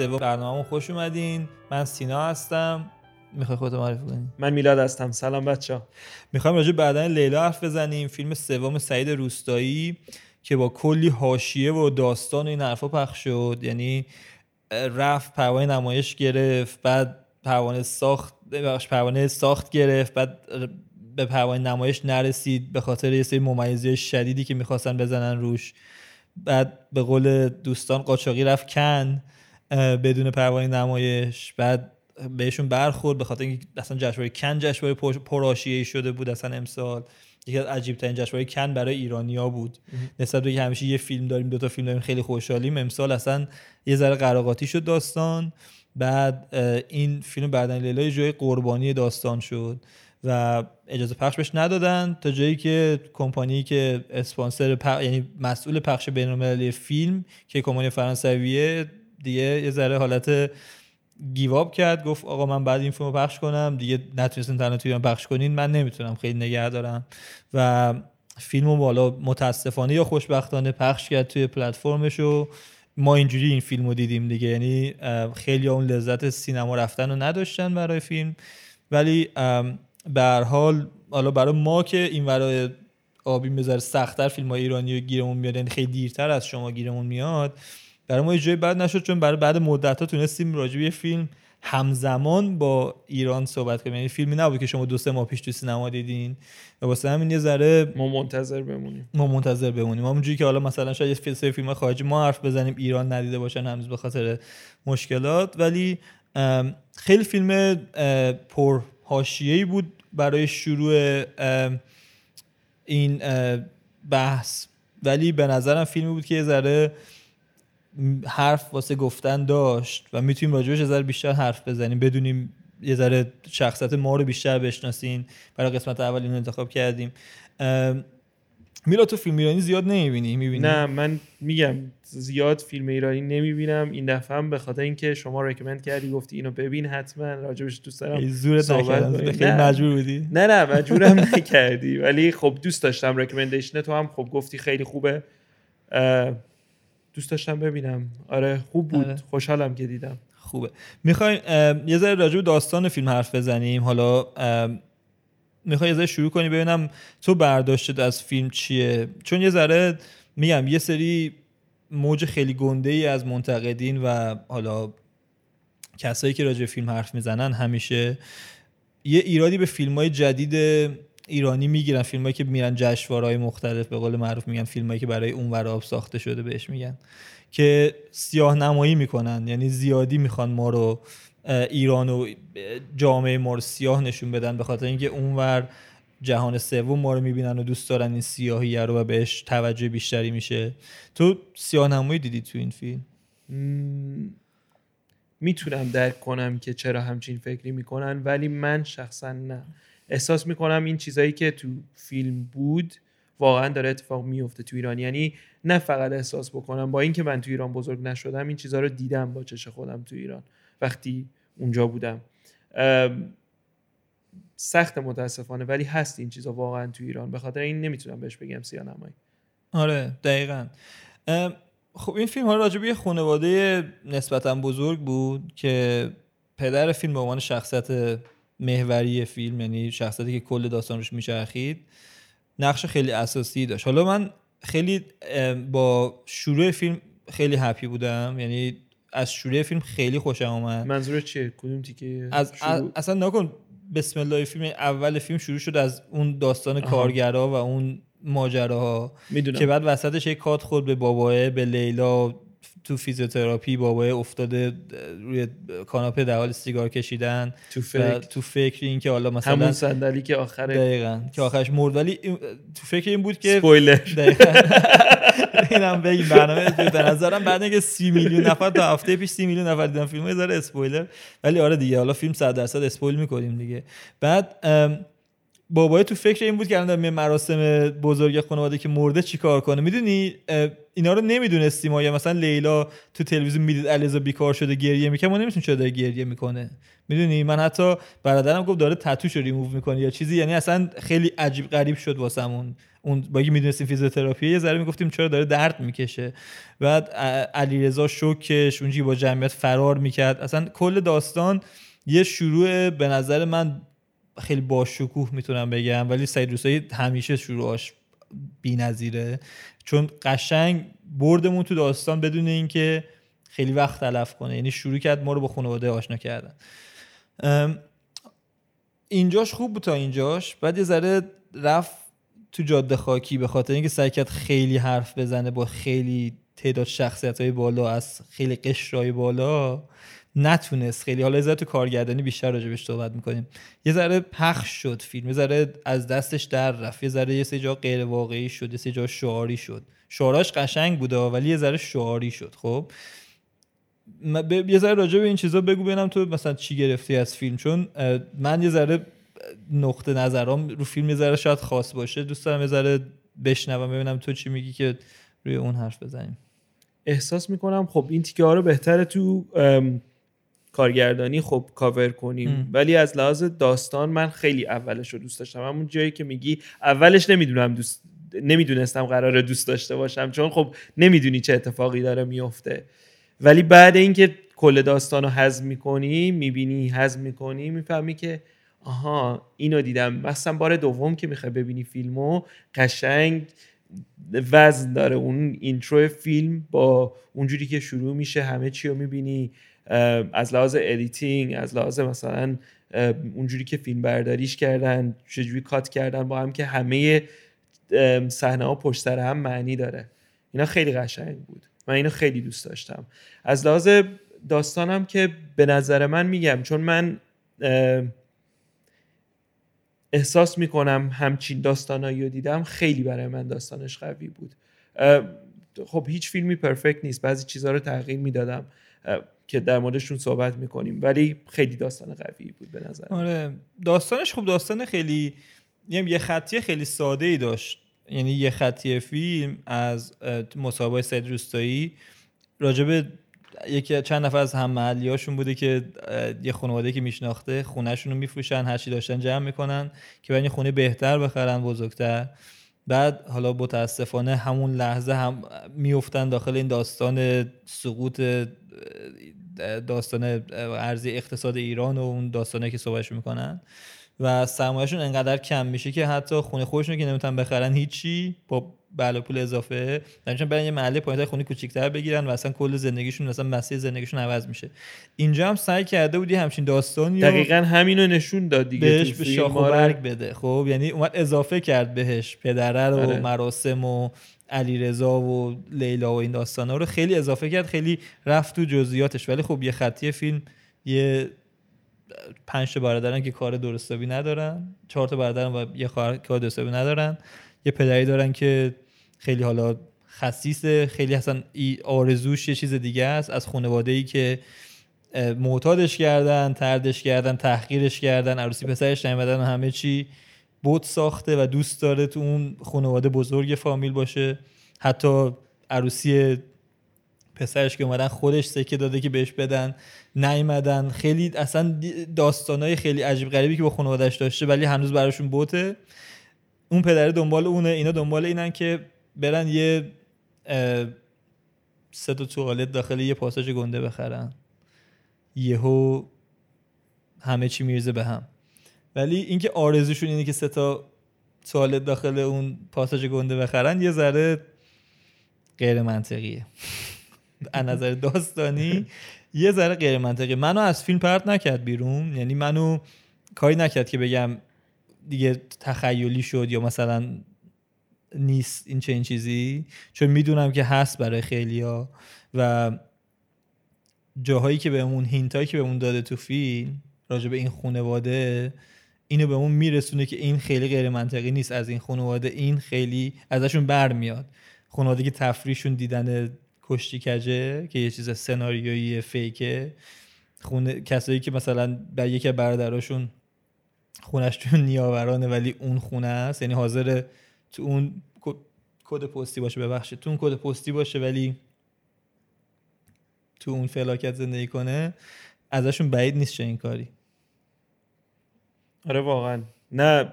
سوم برنامه خوش اومدین. من سینا هستم. می‌خوای خودت معرفی کنی؟ من میلاد هستم. سلام بچه ها می‌خوایم راجع بعدن لیلا حرف بزنیم. فیلم سوم سعید روستایی که با کلی حاشیه و داستان و این حرفا پخش شد. یعنی رفت پروانه نمایش گرفت بعد پروانه ساخت بخش پروانه ساخت گرفت بعد به پروانه نمایش نرسید به خاطر یه سری ممیزی شدیدی که می‌خواستن بزنن روش. بعد به قول دوستان قاچاقی رفت کن. بدون پروانه نمایش بعد بهشون برخورد به خاطر اینکه اصلا جشنواره کن جشنواره پرآشیه‌ای شده بود اصلا امسال. یکی از عجیب ترین جشنواره کن برای ایرانیا بود. نسبت به همیشه یه فیلم داریم دو تا فیلم داریم خیلی خوشحالیم. امسال اصلا یه ذره قراقاتی شد داستان. بعد این فیلم بعدن لیلا جای قربانی داستان شد و اجازه پخش بهش ندادن تا جایی که کمپانی که اسپانسر یعنی مسئول پخش بین‌المللی فیلم که کمپانی فرانسویه دیگه یه ذره حالت گیواب کرد گفت آقا من بعد این فیلم رو پخش کنم. دیگه نتونستین تنها توی پخش کنین من نمی‌تونم خیلی نگه دارم. و فیلم رو بالا متاسفانه یا خوشبختانه پخش کرد توی پلتفرمش و ما اینجوری این فیلم رو دیدیم دیگه. یعنی خیلی اون لذت سینما رفتن رو نداشتن برای فیلم. ولی به حال حالا برای ما که این برای آبی می‌ذاره سختتر فیلم های ایرانی رو گیرمون میاد یعنی خیلی دیرتر از شما گیرمون میاد. برای ما جای بد نشد چون برای بعد مدت ها تونستیم راجع به فیلم همزمان با ایران صحبت کنیم. یعنی فیلمی نبود که شما دو سه ماه پیش تو سینما دیدین. و واسه همین یه ذره ما منتظر بمونیم. ما منتظر بمونیم. همونجوری که حالا مثلا شاید یه سری فیلم خارجی ما حرف بزنیم ایران ندیده باشن هنوز به خاطر مشکلات. ولی خیلی فیلم پر حاشیه‌ای بود برای شروع این بحث. ولی به نظرم فیلمی بود که یه ذره حرف واسه گفتن داشت و می‌تونیم راجبش یه ذره بیشتر حرف بزنیم بدونیم یه ذره شخصیت ما رو بیشتر بشناسین. برای قسمت اول اینو انتخاب کردیم. میلا تو فیلم ایرانی زیاد نمی‌بینی؟ می‌بینی؟ نه من میگم زیاد فیلم ایرانی نمی‌بینم. این دفعه هم به خاطر اینکه شما رکمند کردی گفتی اینو ببین حتما. راجبش دوست دارم زورت نکردم. خیلی مجبور بودی؟ نه نه مجبورم نکردی. ولی خب دوست داشتم رکمندیشن تو هم. خب گفتی خیلی خوبه. دوست داشتم ببینم. آره خوب بود. آره. خوشحالم که دیدم. خوبه. می‌خوایم یه ذره راجع داستان فیلم حرف بزنیم. حالا می‌خوای یه ذره شروع کنی ببینم تو برداشتت از فیلم چیه؟ چون یه ذره میگم یه سری موج خیلی گنده ای از منتقدین و حالا کسایی که راجع فیلم حرف می‌زنن همیشه یه ایرادی به فیلم های جدید ایرانی می‌گیرن فیلمایی که میرن جشنواره‌های مختلف به قول معروف میگن فیلمایی که برای اون آب ساخته شده بهش میگن که سیاه نمایی می‌کنن. یعنی زیادی می‌خوان ما رو ایران و جامعه ما رو سیاه نشون بدن به خاطر اینکه اونور جهان سوم ما رو می‌بینن و دوست دارن این سیاهی رو و بهش توجه بیشتری میشه. تو سیاه نمایی دیدی تو این فیلم؟ می‌تونم درک کنم که چرا همچین فکری می‌کنن ولی من شخصا نه. احساس می‌کنم این چیزایی که تو فیلم بود واقعا داره اتفاق میفته تو ایران. یعنی نه فقط احساس بکنم با اینکه من تو ایران بزرگ نشدم این چیزها رو دیدم با چش خودم تو ایران وقتی اونجا بودم. سخت متاسفانه ولی هست این چیزا واقعا تو ایران. به خاطر این نمی‌تونم بهش بگم سیانمایی آره دقیقا. خب این فیلم ها راجع به خانواده نسبتا بزرگ بود که پدر فیلم به عنوان شخصیت محوری فیلم یعنی شخصیتی که کل داستان روش میچرخید نقش خیلی اساسی داشت. حالا من خیلی با شروع فیلم خیلی هپی بودم. یعنی از شروع فیلم خیلی خوشم اومد. منظور چیه؟ کدوم تیکه؟ از اصلا نکن. بسم الله فیلم اول فیلم شروع شد از اون داستان کارگرا و اون ماجراها. که بعد وسطش یک کات خود به باباه به لیلا تو فیزیوتراپی بابای افتاده روی کاناپه در حال سیگار کشیدن تو فکر. تو فکر این که حالا مثلا همون صندلی که آخره دقیقاً که آخرش مرد. ولی تو فکر این بود که سپویلر. اینم بگیم برنامه به نظرم بعد اینکه 30 میلیون نفر تا هفته پیش 30 میلیون نفر دیدن فیلم ذره اسپویلر ولی آره دیگه حالا فیلم 100 درصد اسپویل می‌کنیم دیگه. بعد بابای تو فکر این بود که الان مراسم بزرگ خانواده که مرده چیکار کنه؟ می‌دونی؟ اینا رو نمی‌دونستیم یا مثلا لیلا تو تلویزیون می‌دید علیرضا بیکار شده گریه می‌کنه ما نمی‌تونیم چرا داره گریه می‌کنه. می‌دونی؟ من حتی برادرم گفت داره تتوش رو ریموو می‌کنه یا چیزی. یعنی اصلا خیلی عجیب غریب شد واسمون. اون با اینکه می‌دونستیم فیزیوتراپی یه ذره می‌گفتیم چرا داره درد می‌کشه. بعد علیرضا شوکش اونجی با جمعیت فرار می‌کرد. اصلا کل داستان یه شروع به نظر من خیلی باشکوه می‌تونم بگم ولی سعید روسایی همیشه شروعاش بی‌نظیره. چون قشنگ بردمون تو داستان بدون اینکه خیلی وقت تلف کنه. یعنی شروع کرد ما رو با خانواده آشنا کردن. اینجاش خوب بود تا اینجاش. بعد یه ذره رفت تو جاده خاکی به خاطر اینکه سعی کرد خیلی حرف بزنه با خیلی تعداد شخصیت های بالا از خیلی قشرهای بالا. نتونست. خیلی حالا تو کارگردانی بیشتر راجبش صحبت می‌کنیم. یه ذره پخش شد فیلم. یه ذره از دستش در رفت. یه ذره یه سه جا غیر واقعی شد. یه سه جا شعاری شد. شعاراش قشنگ بوده ولی یه ذره شعاری شد. خب؟ یه ذره راجع به این چیزا بگو ببینم تو مثلا چی گرفتی از فیلم. چون من یه ذره نقطه نظرام رو فیلم یه ذره شاید خاص باشه. دوست دارم یه ذره بشنوم ببینم تو چی میگی که روی اون حرف بزنیم. احساس می‌کنم خب این تیکه ها رو بهتره تو کارگردانی خب کاور کنیم. ولی از لحاظ داستان من خیلی اولش رو دوست داشتم. همون جایی که میگی اولش نمی‌دونم دوست نمی‌دونستم قرار دوست داشته باشم چون خب نمی‌دونی چه اتفاقی داره میفته. ولی بعد اینکه کل داستان رو هضم می‌کنی می‌بینی هضم می‌کنی می‌فهمی که آها اینو دیدم. مثلا بار دوم که می‌خوای ببینی فیلمو قشنگ وزن داره. اون اینترو فیلم با اونجوری که شروع میشه همه چی رو می‌بینی. از لحاظ editing از لحاظ مثلا اونجوری که فیلم برداریش کردن چجوری کات کردن با هم که همه صحنه ها پشت سر هم معنی داره. اینا خیلی قشنگ بود. من اینو خیلی دوست داشتم. از لحاظ داستانم که به نظر من میگم چون من احساس می‌کنم همچین داستانایی رو دیدم خیلی برای من داستانش قوی بود. خب هیچ فیلمی پرفکت نیست. بعضی چیزها رو تغییر می‌دادم. که در موردشون صحبت می‌کنیم. ولی خیلی داستان قوی بود به نظر آره. داستانش خب داستان خیلی یه خطی خیلی ساده ای داشت. یعنی یه خطی فیلم از مسابقه سید روستایی. راجب یکی چند نفر از هم هاشون بوده که یه خانواده که میشناخته خونهشون رو میفروشن هرچی داشتن جمع می‌کنن که برای خونه بهتر بخرن بزرگتر. بعد حالا متاسفانه همون لحظه هم میفتن داخل این داستان سقوط داستان ارزی اقتصاد ایران و اون داستانه که صحبتش می‌کنن و سرمایهشون انقدر کم میشه که حتی خونه خودشون که نمی‌تونن بخرن هیچی با بله پول اضافه درمیشن برن یه محله پایینتر خونه کوچیک‌تر بگیرن و اصلا کل زندگیشون اصلا مسیر زندگیشون عوض میشه اینجا هم سعی کرده بودی همچین داستانی دقیقا همینو نشون داد دیگه بهش به شاخ و. برگ بده خب یعنی اومد اضافه کرد بهش پدره رو آره. مراسم و علیرضا و لیلا و این داستانا رو خیلی اضافه کرد خیلی رفت تو جزئیاتش. ولی خب یه خطی فیلم یه پنج تا برادرن که کار درستابی ندارن چهار تا برادرن و یه کار درستابی ندارن. یه پدری دارن که خیلی حالا خصیصه خیلی اصلا آرزوش یه چیز دیگه است. از خانواده ای که معتادش کردن تردش کردن تحقیرش کردن عروسی پسرش نیومدن و همه چی. بود ساخته و دوست داره تو اون خانواده بزرگ فامیل باشه. حتی عروسی پسرش که اومدن خودش سکه داده که بهش بدن نیومدن. خیلی اصلا داستانای خیلی عجیب غریبی که با خانوادهش داشته ولی هنوز براشون بوته اون پدر دنبال اونه اینا دنبال اینن که برن یه سه تا توالت داخل یه پاساژ گنده بخرن. یهو همه چی میرزه به هم. ولی اینکه آرزوشون اینه که سه تا توالت داخل اون پاساژ گنده بخرن یه ذره غیر منطقیه از نظر داستانی یه ذره غیر منطقی منو از فیلم پرت نکرد بیرون. یعنی منو کاری نکرد که بگم دیگه تخیلی شد یا مثلا نیست این چه این چیزی. چون می‌دونم که هست برای خیلیا و جاهایی که بهمون هینتایی که بهمون داده تو فیلم راجع به این خانواده اینو بهمون میرسونه که این خیلی غیر منطقی نیست از این خانواده. این خیلی ازشون برمیاد خانواده که تفریشون دیدن کشتی کجه که یه چیز سناریویی فیکه. خونه کسایی که مثلا بر یکی برادراشون خونش تو نیاورانه ولی اون خونه است. یعنی حاضر تو اون کد پستی باشه ببخشید. تو اون کد پستی باشه ولی تو اون فلاکت زندگی کنه ازشون بعید نیست چه این کاری. آره واقعا. نه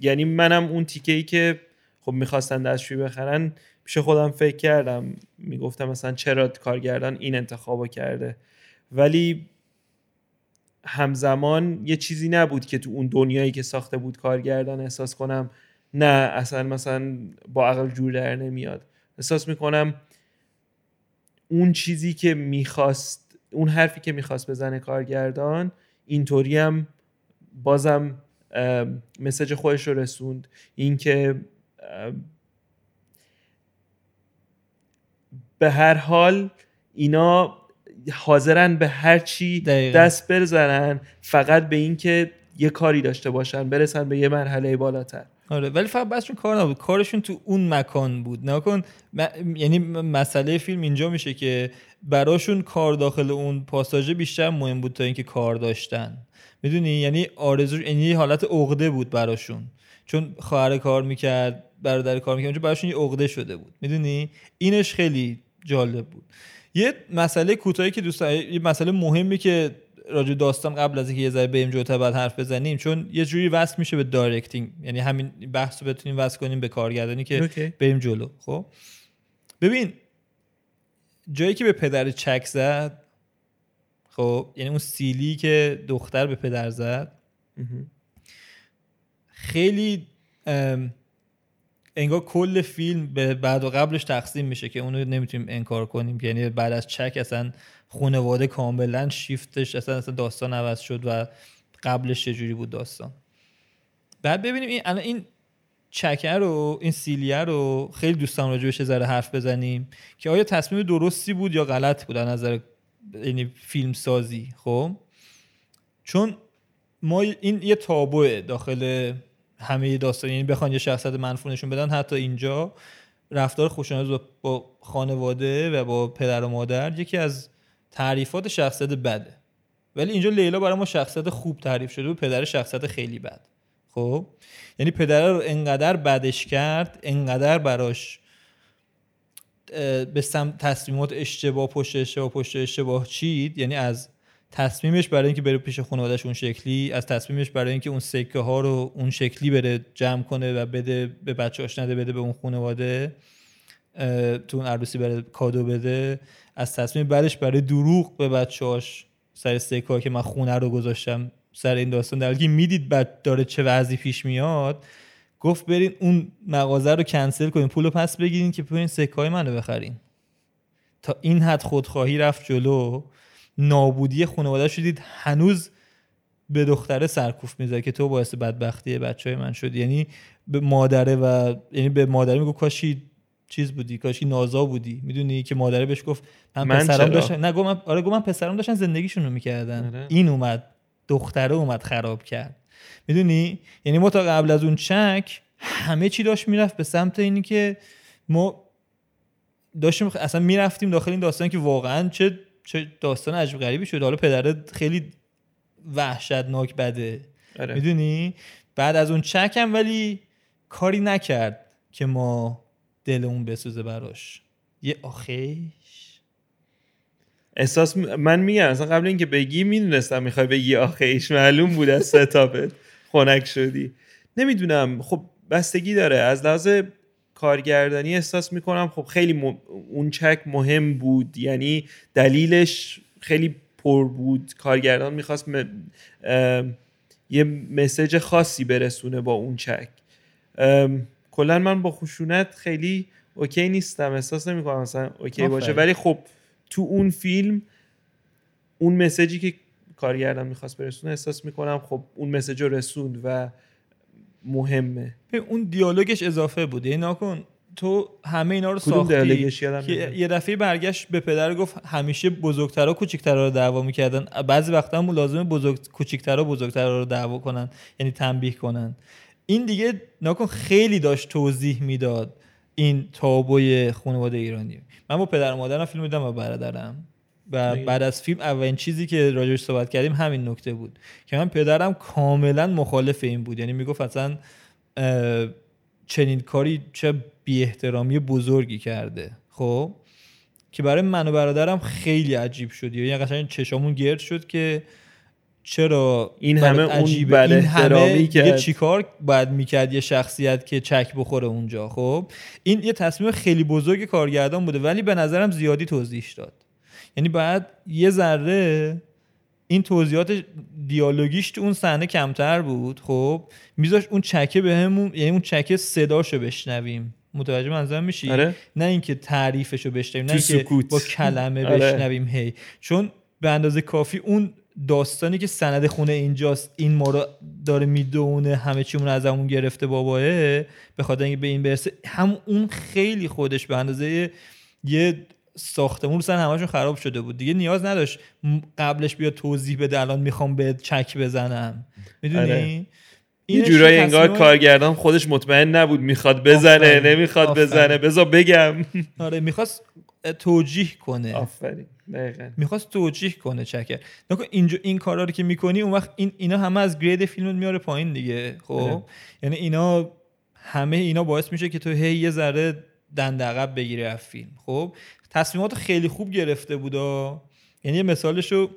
یعنی منم اون تیکه ای که خب می‌خواستن دستشوی بخرن پیش خودم فکر کردم. می‌گفتم مثلا چرا کارگردان این انتخابو کرده؟ ولی همزمان یه چیزی نبود که تو اون دنیایی که ساخته بود کارگردان احساس کنم. نه اصلا مثلا با عقل جور در نمیاد. احساس می‌کنم اون چیزی که می‌خواست اون حرفی که می‌خواست بزنه کارگردان اینطوری هم بازم مسج خودش رو رسوند. اینکه به هر حال اینا حاضرن به هر چی دست بزنن فقط به اینکه یه کاری داشته باشن برسن به یه مرحله بالاتر. آره ولی فقط بسشون کار نبود. کارشون تو اون مکان بود. نکن یعنی مسئله فیلم اینجا میشه که براشون کار داخل اون پاساژ بیشتر مهم بود تا اینکه کار داشتن. می‌دونی؟ یعنی آرزو یعنی حالت عقده بود براشون. چون خواهر کار می‌کرد برادر کار می‌کرد براشون یه عقده شده بود. می‌دونی؟ اینش خیلی جالب بود. یه مسئله کوتاهی که دوست یه مسئله مهمی که راجع داستان قبل از اینکه یه ذره بریم جلوتر بعد حرف بزنیم چون یه جوری وصل میشه به directing یعنی همین بحث رو بتونیم وصل کنیم به کارگردانی که بریم جلو خب؟ ببین جایی که به پدر چک زد خب یعنی اون سیلی که دختر به پدر زد خیلی انگار کل فیلم به بعد و قبلش تقسیم میشه که اونو نمی‌تونیم انکار کنیم. یعنی بعد از چک اصلا خانواده کاملا شیفتش اصلا, اصلا داستان عوض شد و قبلش چجوری بود داستان. بعد ببینیم این الان این چکر رو این سیلیه رو خیلی دوستان راجبش ذره حرف بزنیم که آیا تصمیم درستی بود یا غلط بود از نظر یعنی فیلم سازی خب؟ چون ما این یه تابوه داخل همه داستان یعنی بخوان یه شخصیت منفور نشون بدن حتی اینجا رفتار خوشانه با خانواده و با پدر و مادر یکی از تعریفات شخصیت بده. ولی اینجا لیلا برای ما شخصیت خوب تعریف شده و پدر شخصیت خیلی بد. خب؟ یعنی پدر رو انقدر بدش کرد انقدر براش به سم تصمیمات اشتباه پشت اشتباه پشت اشتباه چید. یعنی از تصمیمش برای اینکه بره پیش خانوادهش اون شکلی از تصمیمش برای اینکه اون سکه ها رو اون شکلی بره جمع کنه و بده به بچه‌اش نده بده به اون خانواده. تو اون عروسی بره کادو بده از تصمیم بعدش برای دروغ به بچه‌هاش سر سکه که من خونه رو گذاشتم سر این داستان در می‌دید بعد داره چه وضعی پیش میاد؟ گفت برین اون مغازه رو کنسل کنین پول رو پس بگیرین که پول سکه های منو بخرین. تا این حد خودخواهی رفت جلو نابودی خانواده شدید هنوز به دختره سرکوف میزه که تو باعث بدبختی بچه های من شد یعنی به مادره و یعنی به مادره میگو کاشی چیز بودی؟ کاشی نازا بودی. می‌دونی که مادره بهش گفت من, من پسرم داشتن نه گفتم آره گفتم پسرم داشتن زندگیشون رو می‌کردن. آره. این اومد دختره اومد خراب کرد. می‌دونی؟ یعنی ما تا قبل از اون چک همه چی داشت می‌رفت به سمت اینی که ما داشتیم اصلا می‌رفتیم داخل این داستان که واقعا چه چه داستان عجب غریبی شد. حالا پدرت خیلی وحشتناک بده. آره. می‌دونی؟ بعد از اون چکم ولی کاری نکرد که ما دلمون بسوزه براش. یه آخیش احساس من میگم اصلا قبل اینکه بگی می‌دونستم می‌خوای بگی آخیش معلوم بود از ستاپت خنک شدی. نمی‌دونم. خب بستگی داره. از لحاظ کارگردانی احساس می‌کنم خب خیلی اون چک مهم بود. یعنی دلیلش خیلی پر بود. کارگردان می‌خواست م... یه message خاصی برسونه با اون چک. کلا من با خشونت خیلی okay نیستم احساس نمی‌کنم مثلا okay باشه. ولی خب تو اون فیلم اون message ی که کارگردان می‌خواست برسونه احساس می‌کنم خب اون message رو رسوند و مهمه. اون دیالوگش اضافه بود. یعنی ناکن تو همه اینا رو ساختی؟ که یه دفعه برگشت به پدر گفت همیشه بزرگترا کوچیکترا رو دعوا می‌کردن. بعضی وقتا هم لازمه بزرگ کوچیکترا بزرگترا رو دعوا کنن یعنی تنبیه کنن. این دیگه ناکن خیلی داشت توضیح می‌داد این تابوی خانواده ایرانی. من با پدر و مادرم فیلم دیدم و برادرم. و بعد از فیلم اولین چیزی که راجعش صحبت کردیم همین نکته بود. که من پدرم کاملا مخالف این بود. یعنی می‌گفت اصلا چنین کاری چه بی احترامی بزرگی کرده. خب؟ که برای من و برادرم خیلی عجیب شد. یعنی قشنگ چشامون گرد شد که چرا این همه عجیبه. اون این همه کرد. چیکار باید می‌کرد؟ یه شخصیت که چک بخوره اونجا خب؟ این یه تصمیم خیلی بزرگ کارگردان بوده ولی به نظرم زیادی توضیح داد. یعنی باید یه ذره این توضیحات دیالوگیش تو اون صحنه کمتر بود خب؟ میذاش اون چکه بهمون یعنی اون چکه صداشو بشنویم. متوجه منظورم میشی؟ آره. نه اینکه تعریفشو بشنویم نه اینکه با کلمه آره. بشنویم هی. چون به اندازه کافی اون داستانی که سند خونه اینجاست این ما رو داره می‌دونه همه چیمون از همون گرفته باباه به خاطر اینکه به این برسه هم اون خیلی خودش به اندازه یه ساختمون سن همشون خراب شده بود. دیگه نیاز نداشت قبلش بیا توضیح بده الان می‌خوام به چک بزنم. می‌دونی؟ آره. یه جورایی انگار کارگردان خودش مطمئن نبود می‌خواد بزنه نمی‌خواد بزنه. بذار بگم. آره می‌خواست توجیه کنه. آفرین. می‌خواست توجیه کنه چکر. نکن اینجا این کارا رو که می‌کنی اون وقت این اینا همه از گرید فیلم میاره پایین دیگه خب؟ آره. یعنی اینا همه اینا باعث میشه که تو هی یه ذره دند عقب بگیری از فیلم خب؟ تصمیمات خیلی خوب گرفته بودا یعنی یه مثالشو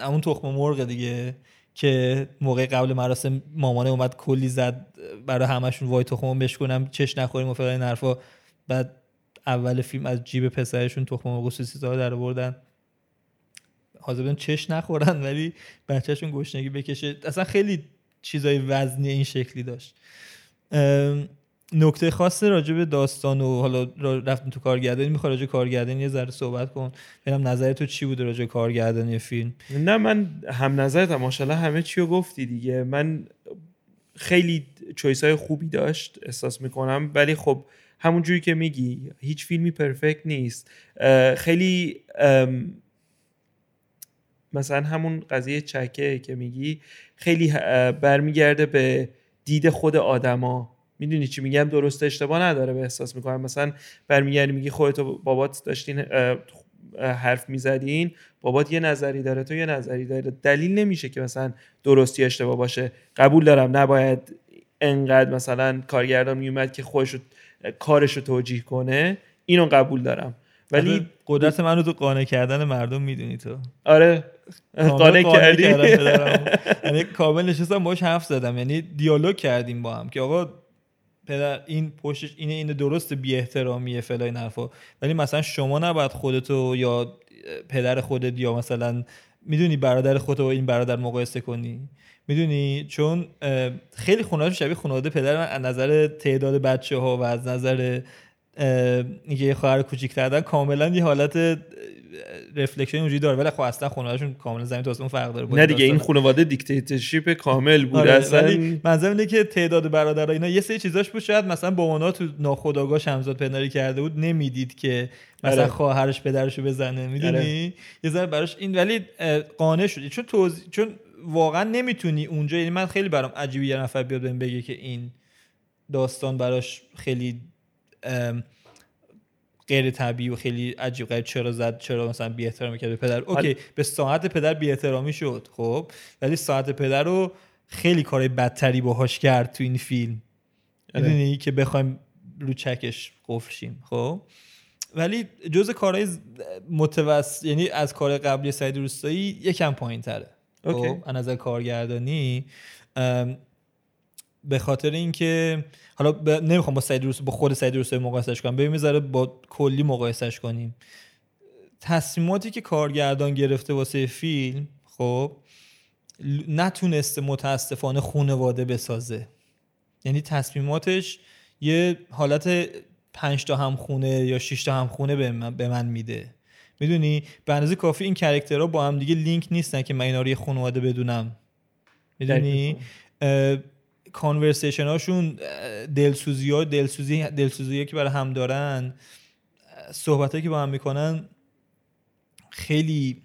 اون تخم مرغ دیگه که موقع قبل مراسم مامانه اومد کلی زد برای همشون وای تخم بشکنم چش نخوریم و فلان این حرفا. بعد اول فیلم از جیب پسرشون تخم مرغ سوسیس در آوردن. حاضر چش نخورن ولی بچهشون گشنگی بکشه. اصلا خیلی چیزای وزنی این شکلی داشت. نکته خاص راجع به داستان و حالا رفتیم تو کارگردانی. می‌خوای راجع کارگردانی یه ذره صحبت کن. ببینم نظر تو چی بوده راجع کارگردانی فیلم؟ نه من هم نظرت ماشاءالله همه چی رو گفتی دیگه. من خیلی چویس های خوبی داشت احساس می‌کنم. ولی خب همون جوری که میگی هیچ فیلمی پرفکت نیست. خیلی مثلا همون قضیه چکه که میگی خیلی برمیگرده به دید خود آدما. می‌دونی چی میگم؟ درست اشتباه نداره به احساس می‌کنم. مثلا برمیگردی میگی خودت بابات داشتین حرف می‌زدین بابات یه نظری داره تو یه نظری داره دلیل نمیشه که مثلا درستی اشتباه باشه. قبول دارم نباید انقدر مثلا کارگردان میومد که خودش کارش رو توجیه کنه اینو قبول دارم. ولی قدرت منو تو قانع کردن مردم می‌دونی تو. آره. قانع کردی؟ یعنی کامل نشستم باش حرف زدم. یعنی دیالوگ کردیم با هم که آقا پدر این پشتش اینه اینه درست بی احترامیه فلان این حرفا. ولی مثلا شما نباید خودتو یا پدر خودت یا مثلا می‌دونی برادر خودتو با این برادر مقایسه کنی. می‌دونی؟ چون خیلی خانواده شبیه خانواده پدر من از نظر تعداد بچه ها و از نظر اینکه یه خواهر کوچیک کردن کاملا یه حالت رفلکشن وجود داره. ولی خب اصلا خانوادهشون کاملا زمین تا اون فرق داره نه دیگه این خانواده دیکتاتورشیپ کامل بود آره اصلا. ولی منظورم اینه که تعداد برادرها اینا یه سری چیزاش بود شاید مثلا با اونا تو ناخودآگاه شمزاد پنداری کرده بود نمی‌دید که مثلا آره. خواهرش پدرشو بزنه می‌دونی؟ آره. یه ذره براش این ولی قانع شد. چون توز... چون واقعا نمی‌تونی اونجا یعنی من خیلی برام عجیبی یه نفر بیاد بگه که این داستان براش خیلی غیر طبیعی و خیلی عجیب غریب چرا زد چرا مثلا بی احترامی کرد به پدر. اوکی به ساعت پدر بی احترامی شد خب. ولی ساعت پدر رو خیلی کار بدتری باهاش کرد تو این فیلم. آره. می‌دونی که بخوایم رو چکش قفل شیم خب. ولی جز کارهای متوسط یعنی از کار قبلی سعید روستایی یکم پایین تره خب از نظر کارگردانی به خاطر اینکه حالا ب... نمی‌خوام با سعید روس... با خود سعید روستایی مقایسش کنم. ببین می‌ذاره با کلی مقایسش کنیم. تصمیماتی که کارگردان گرفته واسه فیلم خب نتونسته متاسفانه خونواده بسازه. یعنی تصمیماتش یه حالت پنج تا هم خونه یا شش تا هم خونه به من, به من میده. می‌دونی؟ به اندازه کافی این character ها با هم دیگه لینک نیستن که من اینا رو یه خانواده بدونم. می‌دونی؟ کانورسیشن هاشون دلسوزی ها دلسوزی دلسوزی که برای هم دارن صحبت که با هم می‌کنن خیلی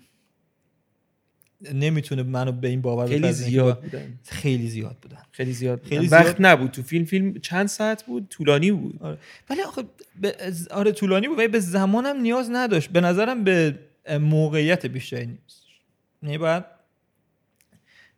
نمی‌تونه منو به این باور خیلی زیاد بودن. خیلی زیاد بودن. خیلی زیاد بودن. خیلی وقت زیاد. نبود. تو فیلم فیلم چند ساعت بود؟ طولانی بود. آره. ولی آخه از- آره طولانی بود ولی به زمانم نیاز نداشت. به نظرم به موقعیت بیشتری نیست یعنی باید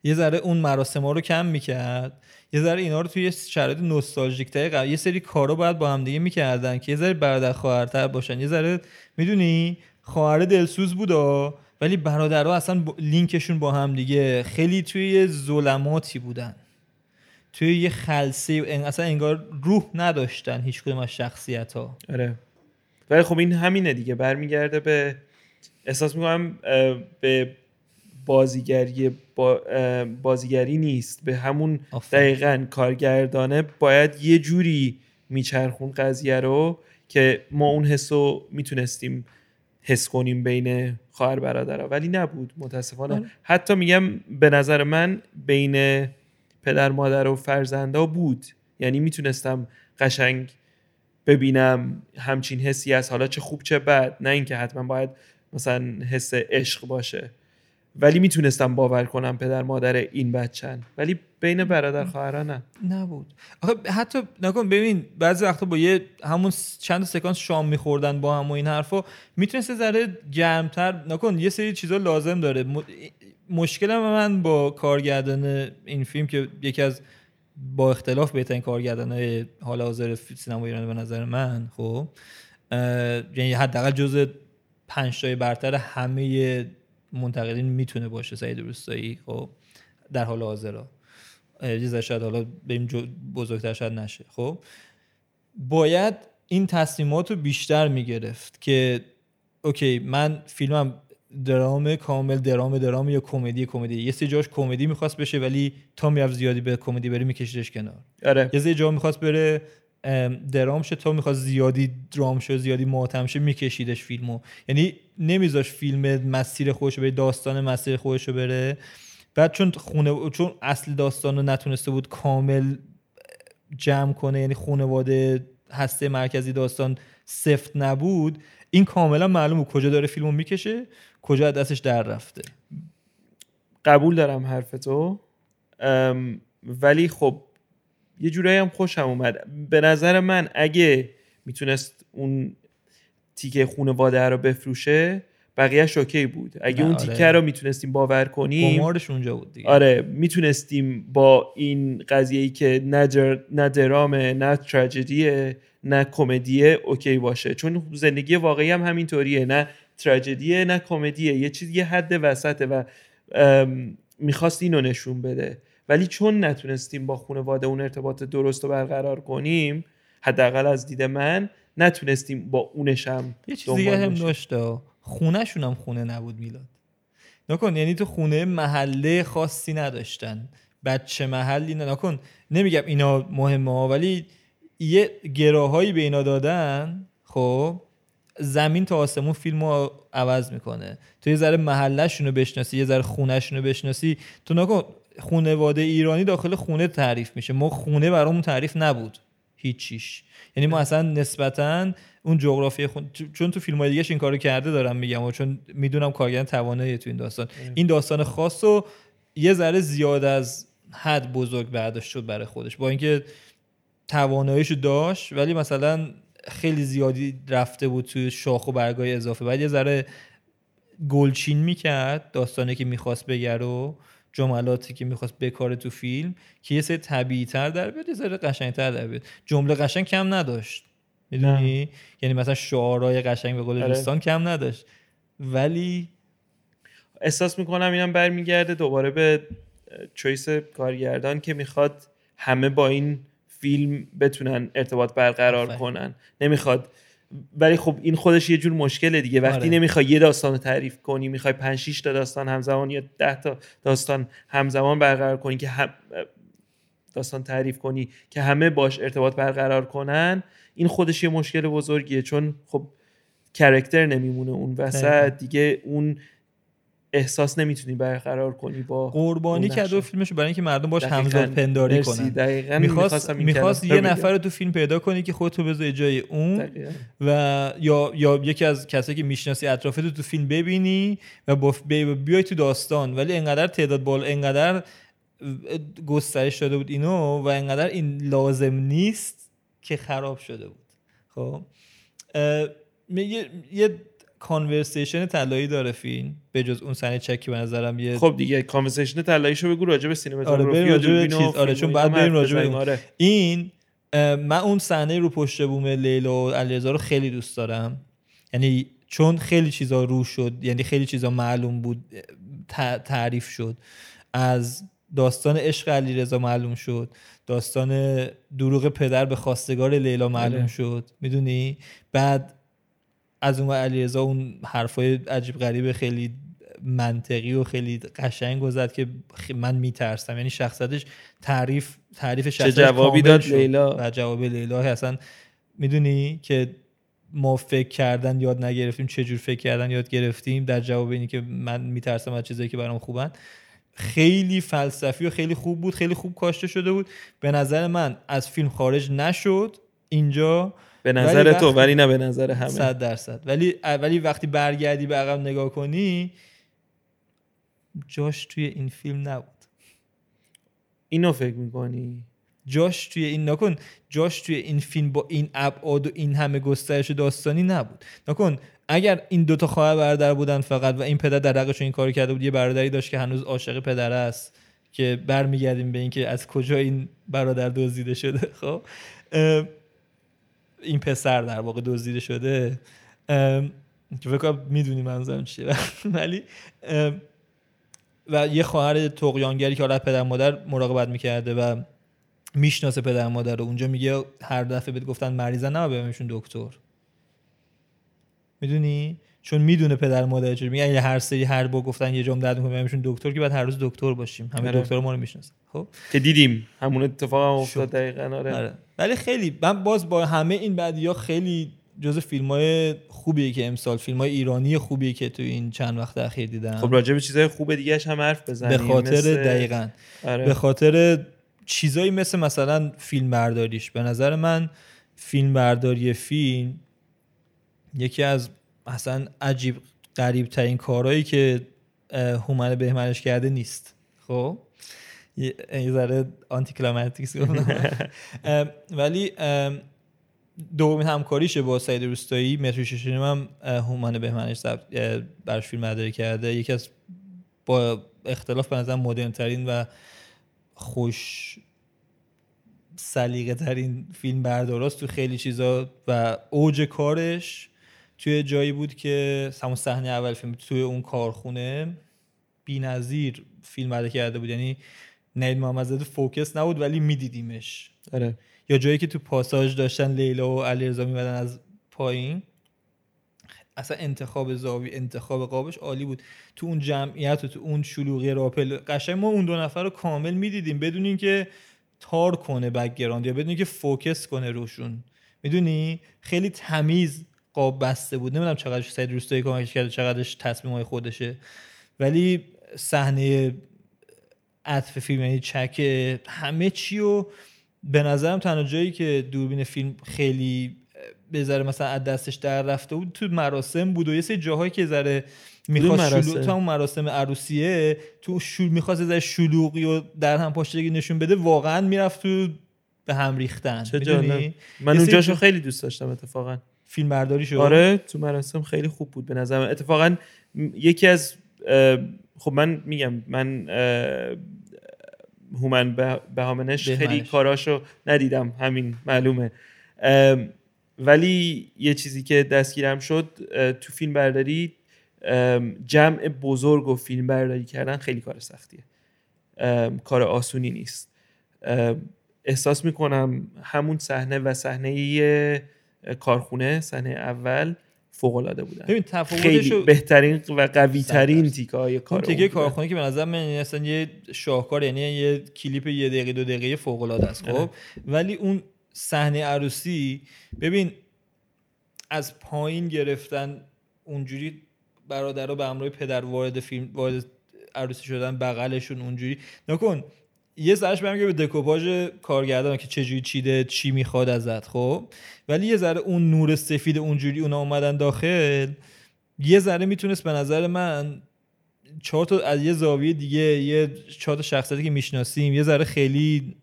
یه ذره اون مراسم ها رو کم می‌کرد. یه ذره اینا رو توی یه شرایط نوستالژیک تری قرار یه سری کارا باید با هم دیگه می‌کردن که یه ذره برادر خواهرتر باشن. یه ذره می‌دونی؟ خواهر دلسوز بودا ولی برادرها اصلا با- لینکشون با هم دیگه. خیلی توی یه ظلماتی بودن. توی یه خلسه اصلا انگار روح نداشتن هیچ کدوم از شخصیت ها آره. ولی خب این همینه دیگه. برمیگرده به احساس می‌کنم به بازیگری با بازیگری نیست. به همون دقیقا کارگردانه باید یه جوری میچرخون قضیه رو که ما اون حس رو می‌تونستیم حس کنیم بین خواهر برادرها. ولی نبود متاسفانه. آره. حتی میگم به نظر من بین پدر مادر و فرزندا بود. یعنی می‌تونستم قشنگ ببینم همچین حسی از حالا چه خوب چه بد. نه اینکه حتما باید مثلا حس عشق باشه. ولی می‌تونستم باور کنم پدر مادر این بچن ولی بین برادر خواهران نه. نبود. آخه حتی نکن ببین بعضی وقتا با یه همون چند سکانس شام میخوردن با هم و این حرفا می‌تونست یه ذره گرمتر نکن یه سری چیزا لازم داره. م... مشکل من با کارگردان این فیلم که یکی از با اختلاف بهترین کارگردان حال حاضر سینما ایران به نظر من خب یعنی حداقل جز پنج برتر همه منتقدین می‌تونه باشه سعید روستایی خب در حال حاضر ذره شاید حالا بریم جو- بزرگتر شاید نشه. خب باید این تصمیمات رو بیشتر می‌گرفت که اوکی من فیلمم درام کامل درام درام یا کمدی کمدی. یه سری جاش کمدی می‌خواست بشه ولی تا می‌رفت زیادی به کمدی بره میکشیدش کنار. آره. یه سری جا می‌خواست بره ام، درام شه تا می‌خواست زیادی درام شه زیادی ماتم شه میکشیدش فیلمو. یعنی نمیذاش فیلم مسیر خودش بره داستان مسیر خودش بره. بعد چون خونه چون اصل داستان نتونسته بود کامل جمع کنه یعنی خانواده هسته مرکزی داستان سفت نبود این کاملا معلومه کجا داره فیلمو می‌کشه کجا دستش در رفته. قبول دارم حرفتو. ام، ولی خب یه جورایی هم خوشم اومد. به نظر من اگه می‌تونست اون تیکه خونواده رو بفروشه بقیه‌ش okay بود. اگه اون آره. تیکه رو می‌تونستیم باور کنیم قمارش اونجا بود دیگه. آره می‌تونستیم با این قضیه ای که نه, در... نه درامه نه تراژدیه نه کمدیه okay باشه. چون زندگی واقعی هم همینطوریه. نه تراژدیه نه کمدیه. یه چیز یه حد وسطه و می‌خواست اینو نشون بده. ولی چون نتونستیم با خانواده اون ارتباط درست رو برقرار کنیم حداقل از دید من نتونستیم با اونش هم یه چیز دیگه هم. داشته خونهشون هم خونه نبود میلاد. نکن یعنی تو خونه محله خاصی نداشتن. بچه محلی نه نکن نمیگم اینا مهمه ها ولی یه گراهایی به اینا دادن خب زمین تا آسمون فیلم رو عوض می‌کنه. تو یه ذره محلهشون رو بشناسی یه ذره خونهشون رو بشناسی. تو نکن خونواده ایرانی داخل خونه تعریف میشه. ما خونه برامون تعریف نبود. هیچیش. یعنی ما اصلا نسبتا اون جغرافی خون... چون تو فیلم های دیگه این کارو کرده دارم میگم و چون می‌دونم کارگردان توانایی تو این داستان. این داستان خاص رو یه ذره زیاد از حد بزرگ برداشت شد برای خودش. با اینکه تواناییشو داشت ولی مثلا خیلی زیادی رفته بود توی شاخ و برگای اضافه. بعد یه ذره گلچین می‌کرد داستانی که می‌خواست بگه رو. جملاتی که می‌خواست بکاره تو فیلم که یه سری طبیعی تر در بیاد یه ذره قشنگتر در بیاد. جمله قشنگ کم نداشت. می‌دونی؟ یعنی مثلا شعارهای قشنگ به قول آره. دوستان کم نداشت. ولی احساس می‌کنم اینم برمیگرده دوباره به چویس کارگردان که می‌خواد همه با این فیلم بتونن ارتباط برقرار آفرین. کنن. نمی‌خواد ولی خب این خودش یه جور مشکله دیگه وقتی آره. نمی‌خوای یه داستان رو تعریف کنی می‌خوای 5 6 تا داستان همزمان یا 10 تا داستان همزمان برقرار کنی که هم داستان تعریف کنی که همه باش ارتباط برقرار کنن این خودش یه مشکل بزرگیه چون خب کرکتر نمیمونه اون وسط. دیگه اون احساس نمی‌تونی برقرار کنی با قربانی کرده و نقشه. فیلمش برای اینکه مردم باش. همزاد پنداری. کنن دقیقاً می‌خواست می‌خواست یه نفر رو تو فیلم پیدا کنی که خودتو بذاری جای اون. دقیقاً. و یا یا یکی از کسایی که می‌شناسی اطرافت رو تو فیلم ببینی و با بی- بیای تو داستان ولی انقدر تعداد بالا انقدر گسترش داده بود اینو و انقدر این لازم نیست که خراب شده بود خب یه کانورسیشن طلایی داره فیلم به جز اون صحنه چکی به نظرم یه خب دیگه کانورسیشن طلاییشو بگو راجع به سینماتوگرافی آره، و چیز. آره، چون بعد بریم راجع به. آره. این من اون صحنه رو پشت بوم لیلا و علیرضا رو خیلی دوست دارم یعنی چون خیلی چیزا رو شد یعنی خیلی چیزا معلوم بود تعریف شد از داستان عشق علیرضا معلوم شد داستان دروغ پدر به خواستگار لیلا معلوم بله. شد می‌دونی بعد از اون علیرضا اون حرفای عجیب غریب خیلی منطقی و خیلی قشنگ گذشت که من میترسم یعنی شخصیتش تعریف تعریف شخصیتش جوابی داد. لیلا؟ و جواب لیلا اصلا می‌دونی که ما فکر کردن یاد نگرفتیم چه جور فکر کردن یاد گرفتیم در جواب اینی که من میترسم از چیزایی که برام خوبن خیلی فلسفی و خیلی خوب بود خیلی خوب کاشته شده بود به نظر من از فیلم خارج نشد اینجا به ولی نظر تو ولی نه به نظر همه. صد درصد. ولی ولی وقتی برگردی به عقب نگاه کنی جاش توی این فیلم نبود. اینو فکر می‌کنی؟ جاش توی این نکن جاش توی این فیلم با این ابعاد و این همه گسترش داستانی نبود. نکن اگر این دوتا خواهر برادر بودن فقط و این پدر در حقش این کار کرده بود یه برادری داشت که هنوز عاشق پدر است که برمیگردیم به اینکه از کجا این برادر دزدیده شده خب؟ این پسر در واقع دزدیده شده که فکر کنم می‌دونی منظورم چیه. ولی و یه خواهر تقیانگری که حالا پدر مادر مراقبت می‌کرده و می‌شناسه پدر مادر رو اونجا میگه هر دفعه بهت گفتن مریضن نه ببینشون دکتر. می‌دونی؟ چون می‌دونه پدر مادر چه میگه اگه هر سری هر با گفتن یه جام درد می‌کنه ببینشون دکتر که بعد هر روز دکتر باشیم. همه آره. دکتر ما رو می‌شناسن. خب؟ که دیدیم. همون اتفاق هم افتاد. دقیقا آره. آره. ولی خیلی من باز با همه این بعدیا خیلی جز فیلم های خوبیه که امسال فیلم های ایرانی خوبیه که تو این چند وقت اخیر دیدم. خب راجع به چیزای خوب دیگه هم حرف بزنیم. به خاطر مثل- دقیقا. آره. به خاطر چیزایی مثل مثلا فیلم برداریش به نظر من فیلم برداری فیلم یکی از اصلا عجیب قریب ترین کارهایی که هومن بهمنش کرده نیست. خب؟ یه ذره آنتی کلاماتیکس ولی دومین همکاریشه با سعید روستایی. متر ششم هم اه، هومن بهمنش براش فیلم برداری کرده. یکی از با اختلاف به نظر مدرن ترین و خوش سلیقه ترین فیلم برداراست تو خیلی چیزا و اوج کارش توی جایی بود که همون صحنه اول فیلم توی اون کارخونه بی‌نظیر فیلم برداری کرده بود. یعنی نوید محمدزاده focus نبود ولی میدیدیمش. آره. یا جایی که تو پاساژ داشتن لیلا و علیرضا میومدن از پایین اصلا انتخاب زاویه انتخاب قابش عالی بود. تو اون جمعیت و تو اون شلوغی راه‌پله قشنگ ما اون دو نفر رو کامل می‌دیدیم بدون اینکه تار کنه background یا بدون اینکه focus کنه روشون. می‌دونی؟ خیلی تمیز قاب بسته بود. نمی‌دونم چقدر سید روستایی کمکش کرده چقدرش تصمیم های خودشه. ولی صحنه عطف فیلم یعنی چک همه چی و به نظرم تنها جایی که دوربین فیلم خیلی بذاره مثلا از دستش در رفته بود تو مراسم بود و یه سری جاهایی که ذره می‌خواست مراسم؟ شلوغ تو اون مراسم عروسیه تو شول می‌خواست ذره شلوغی و در هم پاشتگی نشون بده واقعا می‌رفت تو به هم ریختن. چه. من اونجاشو جا- خیلی دوست داشتم اتفاقا. فیلم برداری شد؟ آره تو مراسم خیلی خوب بود به نظر من اتفاقا یکی از خب من میگم من هومن به- بهامنش خیلی بهمنش. کاراشو ندیدم همین معلومه. ولی یه چیزی که دستگیرم شد تو فیلم برداری جمع بزرگ و فیلم برداری کردن خیلی کار سختیه. کار آسونی نیست. احساس می‌کنم همون صحنه و صحنه کارخونه صحنه اول فوق العاده بودن ببین تفاوتشو بهترین و قوی ترین. تیکه های کار اون تیکه. کارخونه که به نظر من یعنی اصلا یه شاهکار یعنی یه کلیپ یه دقیقه دو دقیقه فوق العاده است خب آره. ولی اون صحنه عروسی ببین از پایین گرفتن اونجوری برادرها به همراه پدر وارد فیلم وارد عروسی شدن بغلشون اونجوری نکن یه سرش برمیگه به دکوپاژ کارگردان که چجوری چیده چی می‌خواد ازت خب؟ ولی یه ذره اون نور سفید اونجوری اونا اومدن داخل یه ذره می‌تونست به نظر من چهار تا از یه زاویه دیگه یه چهار تا شخصیتی که می‌شناسیم یه ذره خیلی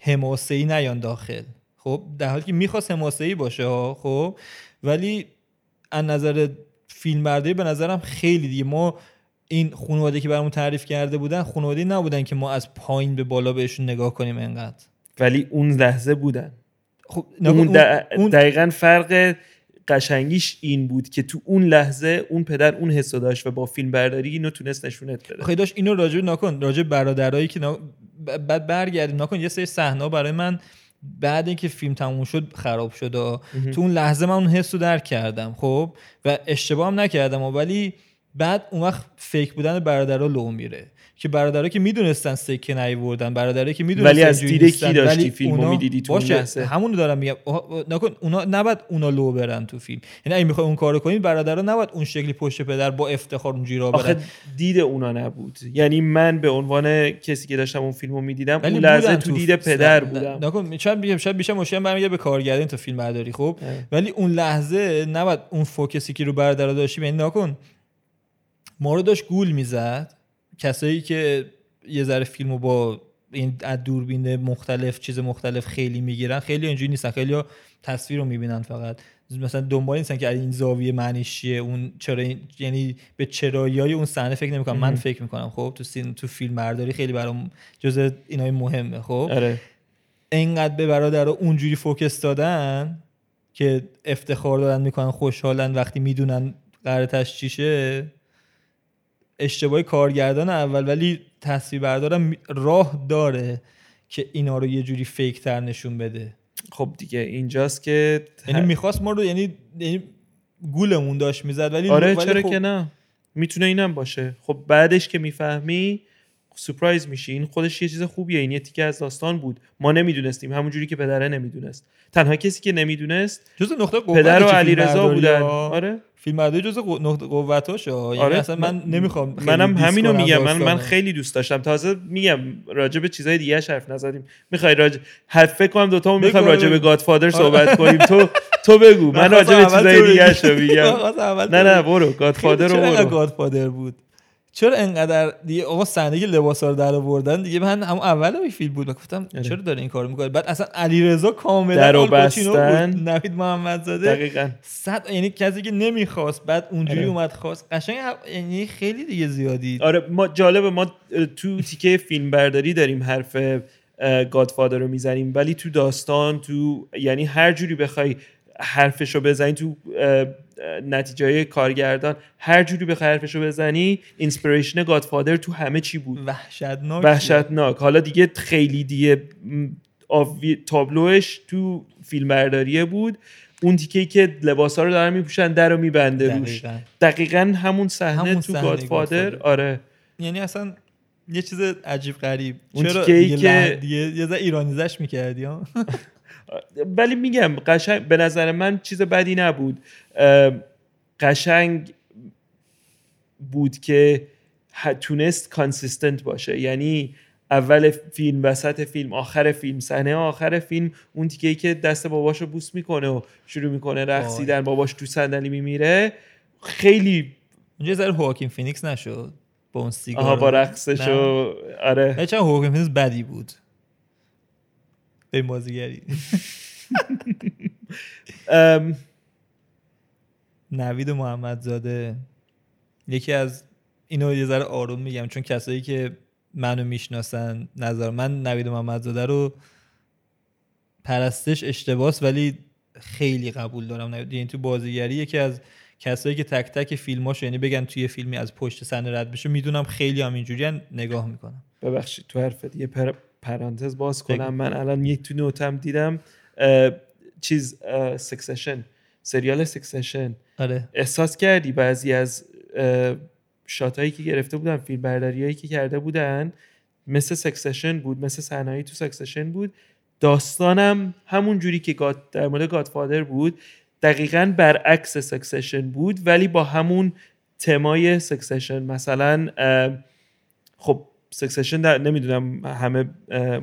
حماسه نیان داخل. خب؟ در حالی که می‌خواست حماسه باشه ها خب؟ ولی از نظر فیلم برداری به نظرم خیلی دیگه. ما این خانواده که برامون تعریف کرده بودن خانواده نبودن که ما از پایین به بالا بهشون نگاه کنیم انقدر. ولی اون لحظه بودن. خب اون, اون دقیقا فرق قشنگیش این بود که تو اون لحظه اون پدر اون حسو داشت و با فیلم برداری اینو تونست نشونت بده. خیلی داشت اینو راجع نکن راجع برادرایی که نا... بعد برگردیم نکن یه سری صحنه برای من بعد اینکه فیلم تموم شد خراب شد تو اون لحظه من اون حس رو درک کردم خب؟ و اشتباه هم نکردم ولی بعد اون وقت فیک بودن برادرها لو میره که برادرها که می‌دونستن سکه نیوردن برادرها که می‌دونستن ولی از دیده کی داشتی فیلمو می‌دیدی تو باشه همون رو دارم میگم. نکن اونا نباید اونا لو برن تو فیلم. یعنی اگه می‌خوای اون کارو کنی برادرها نباید اون شکلی پشت پدر با افتخار اونجوری را برن. آخه دید اونا نبود. یعنی من به عنوان کسی که داشتم اون فیلمو می‌دیدم اون لحظه تو دید پدر بودم. نکن شاید بیشتر شاید بیشتر مشکل برمیگه به کارگردان تو فیلم برداری خب؟ ولی اون لحظه نباید اون فوکسی که رو برادرها داشتی یعنی نکن ما رو داشت گول می‌زد. کسایی که یه ذره فیلمو با این از دوربین مختلف چیز مختلف خیلی می‌گیرن خیلی اینجوری نیستن. خیلی تصویر رو می‌بینن فقط. مثلا دنبال نیستن که این زاویه معنیش چیه اون چرا این... یعنی به چرایی اون صحنه فکر نمی‌کنم. من فکر می‌کنم. خب تو سین تو فیلم برداری خیلی برام جزء اینای مهمه. خب آره. اینقدر به برادر اونجوری فوکس دادن که افتخار دارن می‌کنن خوشحالن وقتی می‌دونن قرارتش چیشه اشتباه کارگردان اول ولی تصویر بردارم راه داره که اینا رو یه جوری فیک تر نشون بده. خب دیگه اینجاست که یعنی می‌خواست ما رو یعنی, یعنی گولمون داشت می‌زد ولی آره چرا خب... که نه؟ می‌تونه اینم باشه. خب بعدش که می‌فهمی سپرایز میشی. این خودش یه چیز خوبیه. این یه تیکه از داستان بود. ما نمی‌دونستیم. همونجوری که پدره نمی‌دونست. تنها کسی که نمی‌دونست جز نقطه پدر و علیرضا بودن. آره. فیلم برداری جزء نقطه قوتاشه. یعنی آره. اصلا من نمی‌خوام منم همینو میگم. من من خیلی دوست داشتم. تازه میگم راجع به چیزای دیگه حرف نزدیم. می‌خوای راجع حرف فکر کنم دو تا می‌خوام راجع به گادفادر صحبت کنیم. تو تو بگو. من راجع به چیزای دیگه میگم. نه نه برو. گادفادر رو برو. گادفادر بود؟ چرا انقدر دیگه آقا صحنه که لباسا رو در آوردن دیگه؟ من هم اول اون فیلم بود گفتم آره. چرا داره این کارو می‌کنه؟ بعد اصلا علیرضا کاملا در بستن بود نوید محمدزاده. دقیقاً. صد یعنی کسی که نمی‌خواست بعد اونجوری آره. اومد خواست. قشنگ یعنی خیلی دیگه زیادی. آره ما جالبه ما تو تیکه فیلم برداری داریم حرف گادفادر رو می‌زنیم ولی تو داستان تو یعنی هر جوری بخوای حرفش رو بزنی تو نتیجه کارگردان هر جوری به حرفش رو بزنی inspiration گادفادر تو همه چی بود. وحشتناک وحشتناک. حالا دیگه خیلی دیگه تابلوش تو فیلم برداریه بود. اون تیکه که لباس ها رو دارن میپوشن در رو میبنده روش. دقیقا. همون صحنه تو گادفادر آره. یعنی اصلا یه چیز عجیب غریب. اون چرا که یه ذره ایرانیزش می‌کردی؟ ها؟ ولی میگم قشنگ به نظر من چیز بدی نبود. قشنگ بود که تونست کانسیستنت باشه. یعنی اول فیلم وسط فیلم آخر فیلم صحنه آخر فیلم اون تیکه که دست باباشو بوس می‌کنه و شروع می‌کنه رقصیدن باباش تو صندلی میمیره. خیلی اونجا یه ذره هواکین فینیکس نشد. با اون سیگار. آها با رقصش و آره. چون هواکین فینیکس بدی بود. به بازیگری نوید محمدزاده یکی از اینو یه ذره آروم میگم چون کسایی که منو می‌شناسن نظر من نوید محمدزاده رو پرستش اشتباهه ولی خیلی قبول دارم. نوید یعنی تو بازیگری یکی از کسایی که تک تک فیلماش یعنی بگن توی فیلمی از پشت صحنه رد بشه می‌دونم خیلی هم اینجوری نگاه می‌کنم. ببخشید تو حرفت یه پر... پرانتز باز کنم. من الان یک تو note م دیدم چیز سکسشن سریال سکسشن آره. احساس کردی بعضی از shot ایی که گرفته بودن فیلم برداریایی که کرده بودن مثل سکسشن بود مثل صحنه‌ای تو سکسشن بود. داستانم همون جوری که گاد در مورد گادفادر بود دقیقا برعکس سکسشن بود ولی با همون تمای سکسشن مثلا اه، خب سکسشن در نمی‌دونم همه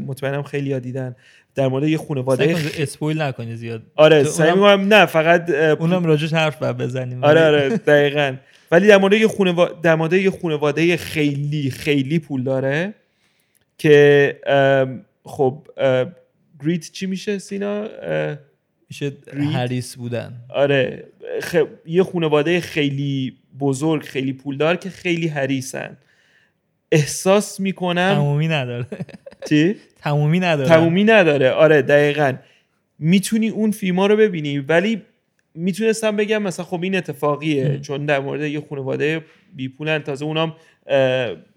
مطمئنم خیلی ها دیدن. در مورد یه خانواده که... spoil نکنی زیاد. آره سعی اونم- می‌کنم نه فقط اونم راجبش حرف بزنیم. آره آره دقیقا. ولی در مورد یه خونوا... در مورد یه خانواده خیلی خیلی پول داره که ام، خب گریت چی میشه سینا؟ میشه. هریس بودن. آره خ... یه خانواده خیلی بزرگ خیلی پولدار که خیلی حریصن. احساس می‌کنم تمومی نداره. چی؟ تمومی نداره. تمومی نداره. آره دقیقا. می‌تونی اون فیلم رو ببینی ولی می‌تونستم بگم مثلا خب این اتفاقیه م. چون در مورد یه خانواده بی پولن. تازه اونام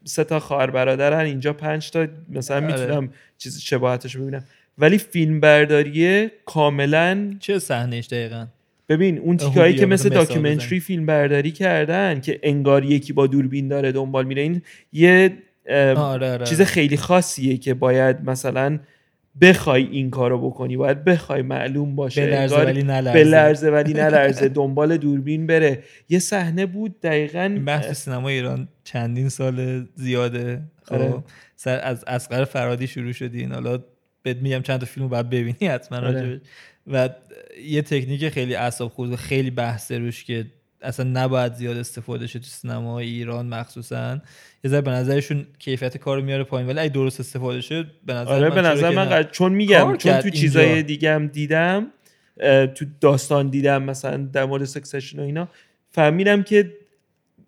سه تا خواهر برادرن. اینجا پنج تا مثلا آره. می‌تونم چیز شباهتش ببینم. ولی فیلم برداریه کاملا چه صحنهش دقیقا؟ ببین اون تیکایی که مثل داکیومنتری. فیلم برداری کردن که انگار یکی با دوربین داره دنبال میره این یه آره آره چیز خیلی خاصیه که باید مثلا بخوای این کارو بکنی باید بخوای معلوم باشه به لرزه انگار ولی نلرزه به لرزه ولی نلرزه دنبال دوربین بره یه صحنه بود دقیقا بحث سینما ایران چندین سال زیاده خب آره. سر از اسقر فرادی شروع شدین حالا بهت میگم چند تا فیلم رو باید ببینی حتما آره. راجبش و یه تکنیک خیلی اعصاب خورد و خیلی بحث روش که اصلا نباید زیاد استفاده شه تو سینما ایران مخصوصا یه ذره به نظرشون کیفیت کارو میاره پایین ولی اگه درست استفاده شه به نظر آره من به نظر من؟ قد- چون میگم کار چون تو. چیزای دیگه هم دیدم تو داستان دیدم مثلا در مورد سکسشن و اینا فهمیدم که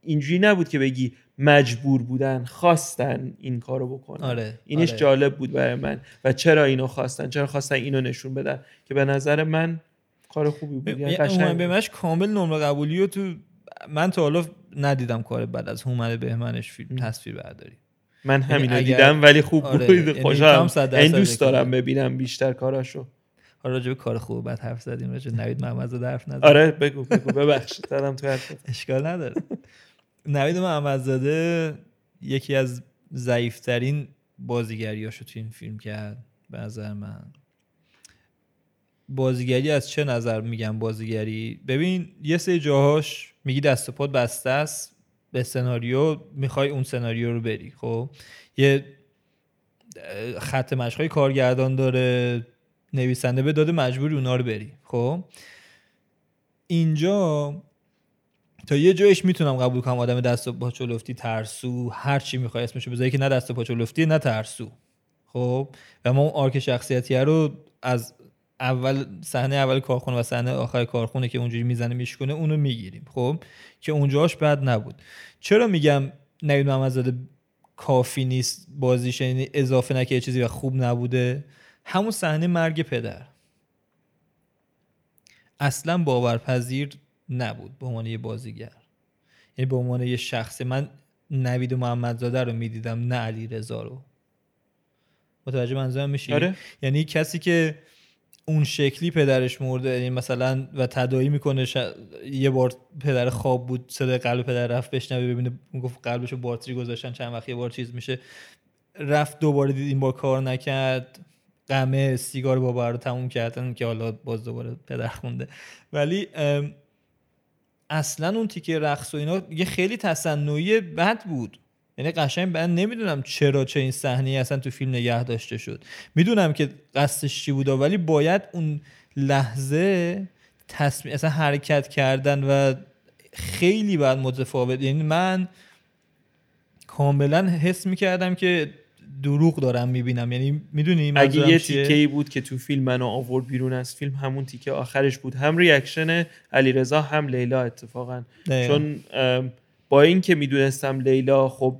اینجوری نبود که بگی مجبور بودن خواستن این کارو بکنن. آره اینش آره. جالب بود برای من. و چرا اینو خواستن؟ چرا خواستن اینو نشون بدن؟ که به نظر من کار خوبی بود. یعنی یعنی. بهمنش کامل نمره قبولی و تو من تا حالا ندیدم کار بعد از هومن بهمنش فیلم. تصویر برداری. من یعنی همینو اگر- دیدم ولی خوب آره، بود. یعنی خوشم این دوست. دارم ببینم بیشتر کاراشو. حالا راجع به کار خوب بعد حرف زدیم راجع به نوید محمدزاده حرف نزدیم آره بگو بگو ببخشید دادم تو حرفت. اشکال نداره. نوید محمدزاده یکی از ضعیفترین بازیگریاشو تو این فیلم کرد به نظر من. بازیگری از چه نظر میگم بازیگری؟ ببین یه سری جاهاش میگی دست و پات بسته است به سناریو می‌خوای اون سناریو رو بری خب؟ یه خط مشقای کارگردان داره نویسنده به داده مجبوری اونا رو بری خب؟ اینجا تا یه جایش می‌تونم قبول کنم آدم دست و پاچو لفتی ترسو. هر چی می‌خوای اسمشو بذاری که نه دست و پاچو لفتی نه ترسو. خب؟ و ما اون آرک شخصیتی رو از اول صحنه اول کارخونه و صحنه آخر کارخونه که اونجوری می‌زنه میشکنه اونو می‌گیریم. خب؟ که اونجاش بد نبود. چرا میگم نوید محمدزاده کافی نیست بازیش یعنی اضافه نکه یه چیزی و خوب نبوده؟ همون صحنه مرگ پدر. اصلا باورپذیر نبود به عنوان یه بازیگر. یعنی به عنوان یه شخصی. من نوید و محمدزاده رو می‌دیدم نه علی رضا رو. متوجه منظورم میشی؟ آره. یعنی کسی که اون شکلی پدرش مرده یعنی مثلا و تداعی می‌کنه ش... یه بار پدر خواب بود صدای قلب پدر رفت بشنوه ببینه اون گفت قلبشو باتری گذاشتن چند وقت یه بار چیز میشه. رفت دوباره دید این بار کار نکرد. قمه سیگار بابا رو تموم کردن که حالا باز دوباره پدر خونده. ولی ام، اصلا اون تیکه رقص و اینا یه خیلی تصنعی بد بود. یعنی قشنگ من نمی‌دونم چرا چه این صحنه اصلا تو فیلم نگه داشته شد. می‌دونم که قصدش چی بوده ولی باید اون لحظه تصمیم اصلا حرکت کردن و خیلی باید متفاوت. یعنی من کاملا حس می‌کردم که دروغ دارم می‌بینم. یعنی می‌دونی اگه یه تیکه ای بود که تو فیلم منو آورد بیرون از فیلم همون تیکه آخرش بود. هم ریاکشن علیرضا هم لیلا اتفاقا. چون ام، با اینکه می‌دونستم لیلا خب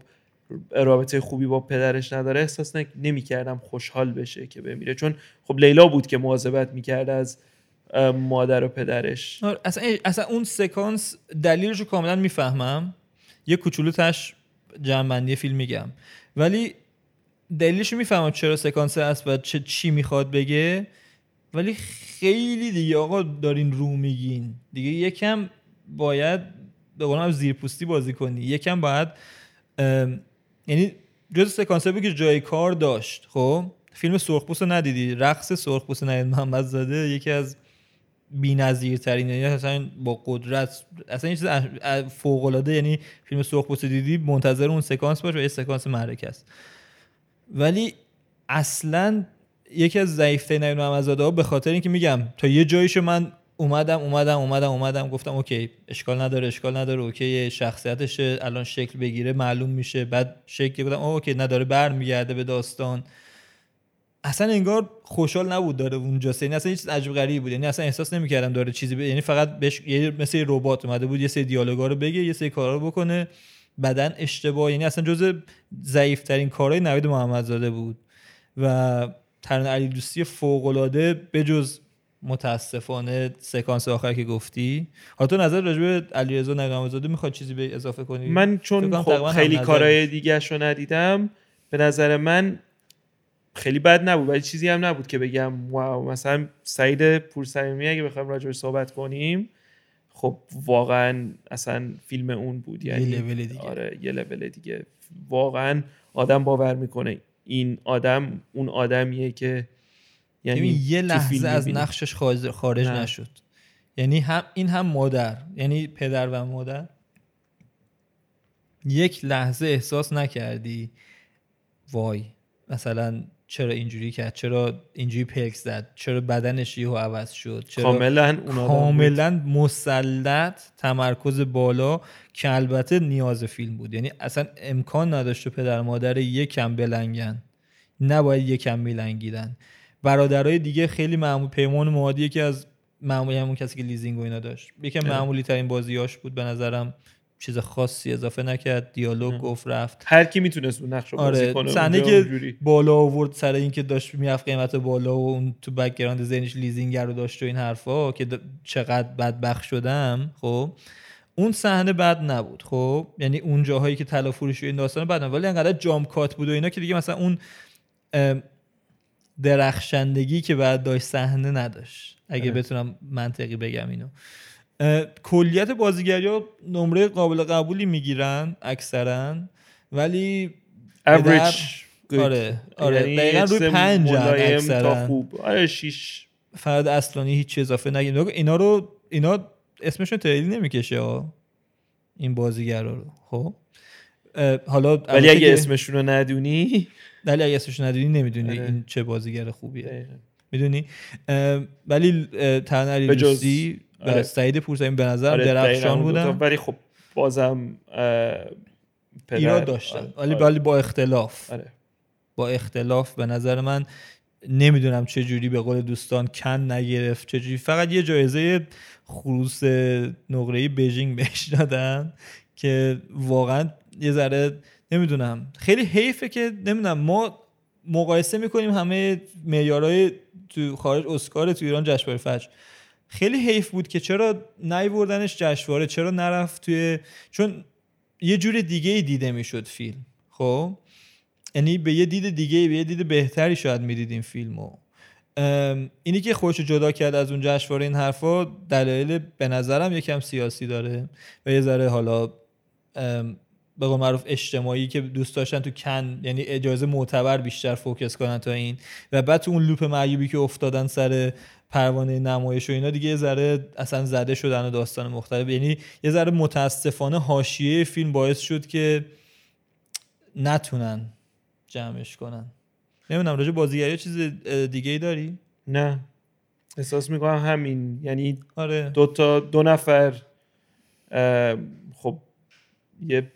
رابطه خوبی با پدرش نداره احساس نمی کردم خوشحال بشه که بمیره. چون خب لیلا بود که مواظبت می‌کرد از مادر و پدرش. آره، اصلا اصلا اون سکانس دلیلش رو کاملا می‌فهمم. یه کوچولو تش جنبندی فیلم میگم. ولی دلیلش می‌فهمم چرا سکانس است و چه چی می‌خواد بگه ولی خیلی دیگه آقا دارین رو میگین. دیگه یکم باید به قولم زیرپوستی بازی کنی. یکم باید یعنی جز سکانس که جای کار داشت. خب؟ فیلم سرخپوست رو ندیدی. رقص سرخپوست نوید محمد زاده یکی از بی‌نظیرترین یعنی اصلا با قدرت اصلا چیز فوق العاده یعنی فیلم سرخ دیدی منتظر اون سکانس باش و یه سکانس معرکه است. ولی اصلا یکی از ضعیفترین نوید محمدزاده ها به خاطر اینکه میگم تا یه جاییشو من اومدم اومدم اومدم اومدم گفتم okay اشکال نداره اشکال نداره okay شخصیتش الان شکل بگیره معلوم میشه. بعد شکل گفتم okay نداره برمیگرده به داستان. اصلا انگار خوشحال نبود داره اونجا یعنی اصلا چیز عجب غریبی بود. یعنی اصلا احساس نمی‌کردم داره چیزی ب... یعنی فقط بهش یه مثل ربات اومده بود یه سری دیالوگا رو بگه یه سری کارا رو بکنه. بدن اشتباه یعنی اصلا جزء ضعیف ترین کارهای نوید محمدزاده بود و ترن علی دوستی فوق العاده بجز متاسفانه سکانس آخر که گفتی. حالا تو نظر راجع به علیرضا نقمزاده می‌خواد چیزی به اضافه کنی؟ من چون خب خیلی کارهای دیگه رو ندیدم. به نظر من خیلی بد نبود. ولی چیزی هم نبود که بگم. واو مثلا سعید پورسمیمی اگه بخوایم راجعش صحبت کنیم خب واقعا اصلا فیلم اون بود یعنی یه لول دیگه. آره یه لول دیگه. واقعا آدم باور می‌کنه. این آدم اون آدمیه که یعنی یه لحظه از نقشش خارج نشد. یعنی هم این هم مادر. یعنی پدر و مادر. یک لحظه احساس نکردی وای مثلا چرا اینجوری کرد؟ چرا اینجوری پلک زد؟ چرا بدنش یهو عوض شد؟ چرا کاملا کاملا مسلط تمرکز بالا که البته نیاز فیلم بود. یعنی اصلا امکان نداشت پدر مادر یکم بلنگن. نباید یکم میلنگیدن. برادرای دیگه خیلی معمول پیمان موادی که از معمولی همون کسی که لیزینگ و اینا داشت. یکم معمولی ترین بازیاش بود به نظرم. چیز خاصی اضافه نکرد دیالوگ گفت رفت. هر کی می‌تونست اون نقش رو آره. بازی کنه که بالا آورد سر اینکه داشت می‌رفت قیمت بالا و اون تو background ذهنش لیزینگ رو داشت و این حرفا که چقدر بدبخت شدم خب. اون صحنه بد نبود خب. یعنی اون جاهایی که طلا فروشی این داستان بد نبود. ولی انقدر jump cut بود و اینا که دیگه مثلا اون درخشندگی که بعد داشت صحنه نداشت. اگه بتونم منطقی بگم اینو. کلیت بازیگری ها نمره قابل قبولی می‌گیرن اکثرا ولی average آره آره یعنی دقیقا روی پنج اکثرا. خوب. آره شیش. فرد اصلانی هیچ اضافه نگیم اینا رو اینا اسمشون تریلی نمی‌کشه این بازیگرا رو. خب؟ حالا ولی اگه اسمشون رو ندونی ولی اگه اسمشون ندونی نمی‌دونی آره. این چه بازیگر خوبیه. می‌دونی؟ ولی تنری آره. سعید پورسانی به نظر آره درخشان بودن. ولی خب بازم ایراد داشتن. ولی آره. ولی با اختلاف. آره. با اختلاف به نظر من نمی‌دونم چه جوری به قول دوستان کن نگرفت چه جوری. فقط یه جایزه خروس نقره بیجینگ بهش دادن که واقعا یه ذره نمی‌دونم. خیلی حیفه که نمی‌دونم. ما مقایسه می‌کنیم همه معیارهای تو خارج اسکار تو ایران جشنواره فجر. خیلی حیف بود که چرا نیوردنش جشنواره چرا نرفت توی چون یه جور دیگه ای دیده می‌شد فیلم خب؟ یعنی به یه دید دیگه به یه دید بهتری شاید می‌دیدیم فیلمو. اینی که خوش جدا کرد از اون جشنواره این حرفا دلایل به نظرم یکم سیاسی داره. و یه ذره حالا به قول معروف اجتماعی که دوست داشتن تو کن یعنی اجازه معتبر بیشتر فوکس کنن تا این. و بعد تو اون لوپ معیوبی که افتادن سر پروانه نمایش و اینا دیگه یه ذره اصلا زده شدن و داستان مختلف. یعنی یه ذره متاسفانه حاشیه فیلم باعث شد که نتونن جمعش کنن. نمی‌دونم راجع بازیگری چیز دیگه ای داری؟ نه. احساس می‌کنم همین. یعنی آره. دو تا دو نفر خب یه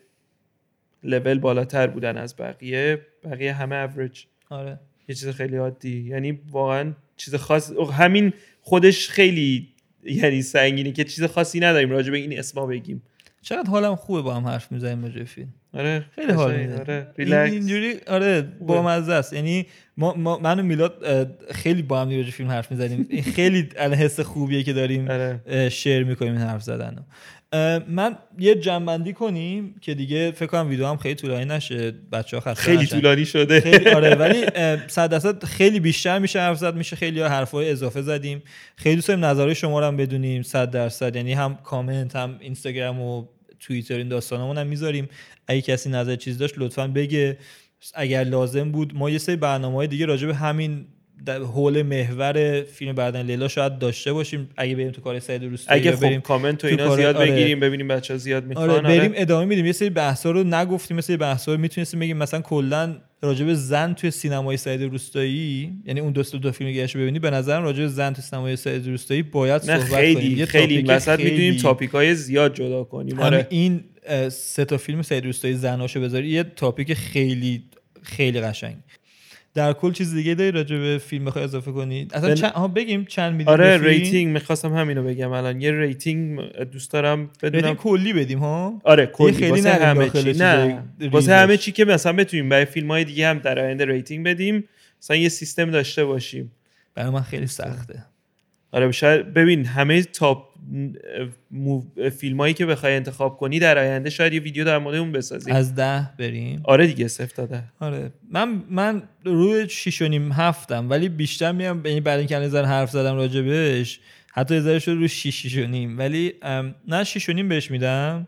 لول بالاتر بودن از بقیه بقیه همه اوریج آره. یه چیز خیلی عادی. یعنی واقعا چیز خاص همین خودش خیلی یعنی سنگینه که چیز خاصی نداریم راجع به این اسما بگیم. چقدر حالم خوبه با هم حرف می‌زنیم راجع فیلم. آره خیلی حال میده آره اینجوری آره با مزه است. یعنی ما, ما من و میلاد خیلی با هم راجع فیلم حرف می‌زنیم. خیلی حس خوبیه که داریم آره. شیر می‌کنیم این حرف زدن من یه جنبندی کنیم که دیگه فکر کنم ویدیو هم خیلی طولانی نشه. بچه ها خیلی طولانی شده. خیلی آره ولی صد درصد خیلی بیشتر میشه حرف زد. میشه خیلی حرفای اضافه زدیم. خیلی دوست داریم نظرهای شما رو هم بدونیم صد درصد. یعنی هم کامنت هم اینستاگرام و توییتر این داستانمون هم می‌ذاریم. اگه کسی نظر چیز داشت لطفا بگه. اگر لازم بود ما یه سری برنامه های دیگه راجع به همین حول محور فیلم بعدن لیلا شاید داشته باشیم. اگه بریم تو کار سعید روستایی اگه یا بریم خب کامنت و تو اینا زیاد آره. بگیریم ببینیم بچه ها زیاد می‌خوان. آره بریم ادامه میدیم. یه سری بحثا رو نگفتیم مثل بحثا رو می‌تونستیم بگیم. مثلا کلا راجع به زن توی سینمای سعید روستایی یعنی اون دو دو فیلم گشت ببینی به نظرم راجع به زن توی سینمای سعید روستایی باید صحبت کنیم. خیلی یه خیلی وسط می‌دونیم خیلی- topic های زیاد جدا کنیم. آره. این سه تا فیلم سعید روستایی زناشو بذاری یه topic خیلی خیلی قشنگ. در کل چیز دیگه داری راجع به فیلم بخوای اضافه کنی؟ اصلا چند آها بگیم چند میدیم آره؟ rating می‌خواستم همینو بگم الان. یه rating دوست دارم rating بدونم کلی بدیم ها؟ آره کلی. خیلی واسه همه چی. نه. واسه همه چی که مثلا بتونیم برای فیلم های دیگه هم در آینده rating بدیم مثلا یه سیستم داشته باشیم. برای من خیلی سخته. آره شاید ببین همه تاپ فیلم هایی که بخوای انتخاب کنی در آینده شاید یه ویدیو در مورد اون بسازیم از ده بریم. آره دیگه صفر داده آره. من من روی شیش و نیم هفتم ولی بیشتر میام یعنی بعد اینکه ذره حرف زدم راجع بهش حتی یه شد رو شیش شیش و نیم. ولی نه شیش و نیم بهش میدم.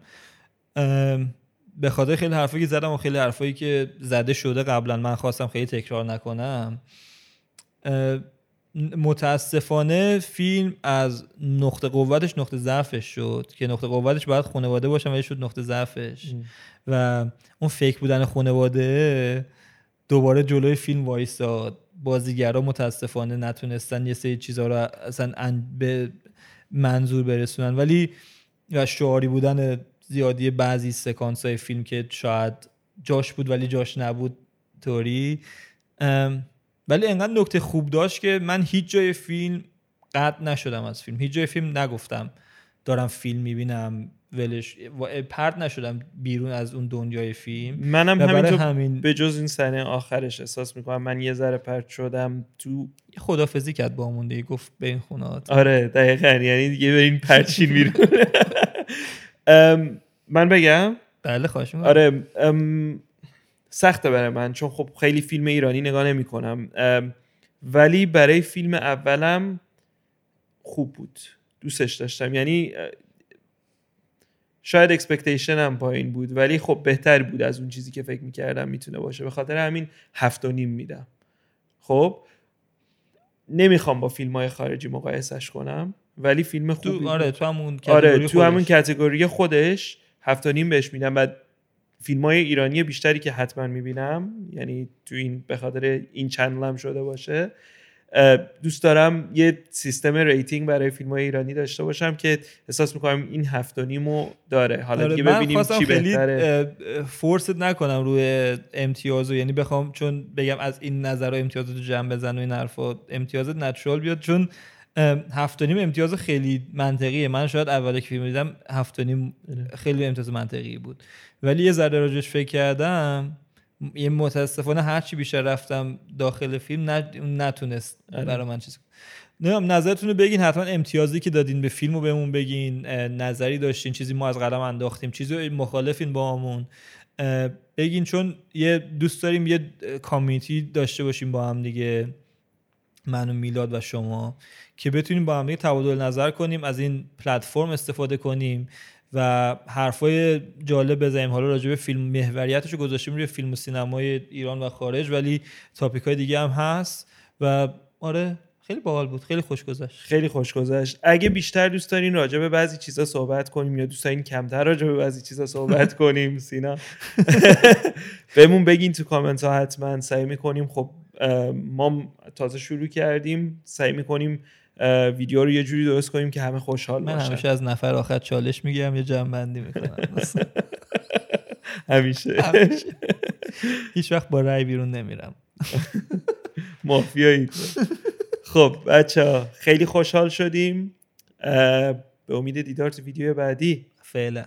به خاطر خیلی حرفایی که زدم و خیلی حرفایی که زده شده قبلا من خواستم خیلی تکرار نکنم. متاسفانه فیلم از نقطه قوتش نقطه ضعفش شد که نقطه قوتش باید خانواده باشه ولی شد نقطه ضعفش. و اون فیک بودن خانواده دوباره جلوی فیلم وایستاد بازیگرا متاسفانه نتونستن یه سری چیزها رو اصلا ان- به منظور برسونن. ولی و شعاری بودن زیادی بعضی سکانس های فیلم که شاید جاش بود ولی جاش نبود طوری ام، ولی انقدر نکته خوب داشت که من هیچ جای فیلم قطع نشدم از فیلم. هیچ جای فیلم نگفتم دارم فیلم می‌بینم ولش پرت نشدم بیرون از اون دنیای فیلم. منم همینطور همین به جز این صحنه آخرش احساس می‌کنم. من یه ذره پرت شدم تو خداحافظی کرد با دیگه گفت به این خونات. آره دقیقا. یعنی دیگه برین پرچین بیرون من بگم؟ بله خواهش. آره سخته برای من چون خب خیلی فیلم ایرانی نگاه نمی کنم ولی برای فیلم اولم خوب بود. دوستش داشتم. یعنی شاید expectation هم پایین بود ولی خب بهتر بود از اون چیزی که فکر می‌کردم می‌تونه باشه. به خاطر همین هفت و نیم میدم. خب نمی‌خوام با فیلم های خارجی مقایسش کنم ولی فیلم خوبی تو. آره تو همون آره تو همون خودش. category خودش هفت و نیم بهش میدم. و فیلم های ایرانی بیشتری که حتما می‌بینم یعنی تو این به خاطر این channel هم شده باشه دوست دارم یه سیستم rating برای فیلم های ایرانی داشته باشم که احساس می‌کنم این هفت و نیمو داره. حالا آره دیگه ببینیم چی بهتره. فورست نکنم روی امتیاز و یعنی بخوام چون بگم از این نظر امتیاز تو جمع بزن و این حرفا امتیازت نچرال بیاد. چون هفت و نیم امتیاز خیلی منطقیه من شاید اول که فیلم دیدم هفت و نیم خیلی امتیاز منطقی بود. ولی یه ذره راجش فکر کردم یه متاسفانه هرچی بیشتر رفتم داخل فیلم نتونست آره. برای من چیز نمی‌دونم نظرتون رو بگین حتما امتیازی که دادین به فیلم رو بهمون بگین نظری داشتین چیزی ما از قلم انداختیم چیزی مخالفین با همون بگین چون یه دوست داریم یه اه، کامیونیتی داشته باشیم با هم دیگه. من و میلاد و شما که بتونیم با هم دیگه تبادل نظر کنیم از این پلتفرم استفاده کنیم و حرفای جالب بزنیم. حالا راجع به فیلم محوریتش رو گذاشتیم روی فیلم و سینمای ایران و خارج ولی تاپیک های دیگه هم هست و آره خیلی باحال بود. خیلی خوش گذشت. خیلی خوش گذشت. اگه بیشتر دوست دارین راجع به بعضی چیزا صحبت کنیم یا دوست دارین کمتر راجع به بعضی چیزا صحبت کنیم سینا. بهمون بگین تو کامنت ها حتما سعی می‌کنیم. خب ما تازه شروع کردیم سعی می‌کنیم ویدیو رو یه جوری درست کنیم که همه خوشحال من باشن. همیشه از نفر آخر چالش می‌گیرم یه جمع بندی می‌کنم. همیشه. هیچ وقت با رأی بیرون نمیرم. مافیایی خب بچه خیلی خوشحال شدیم. به امید دیدار تو ویدیو بعدی. فعلا.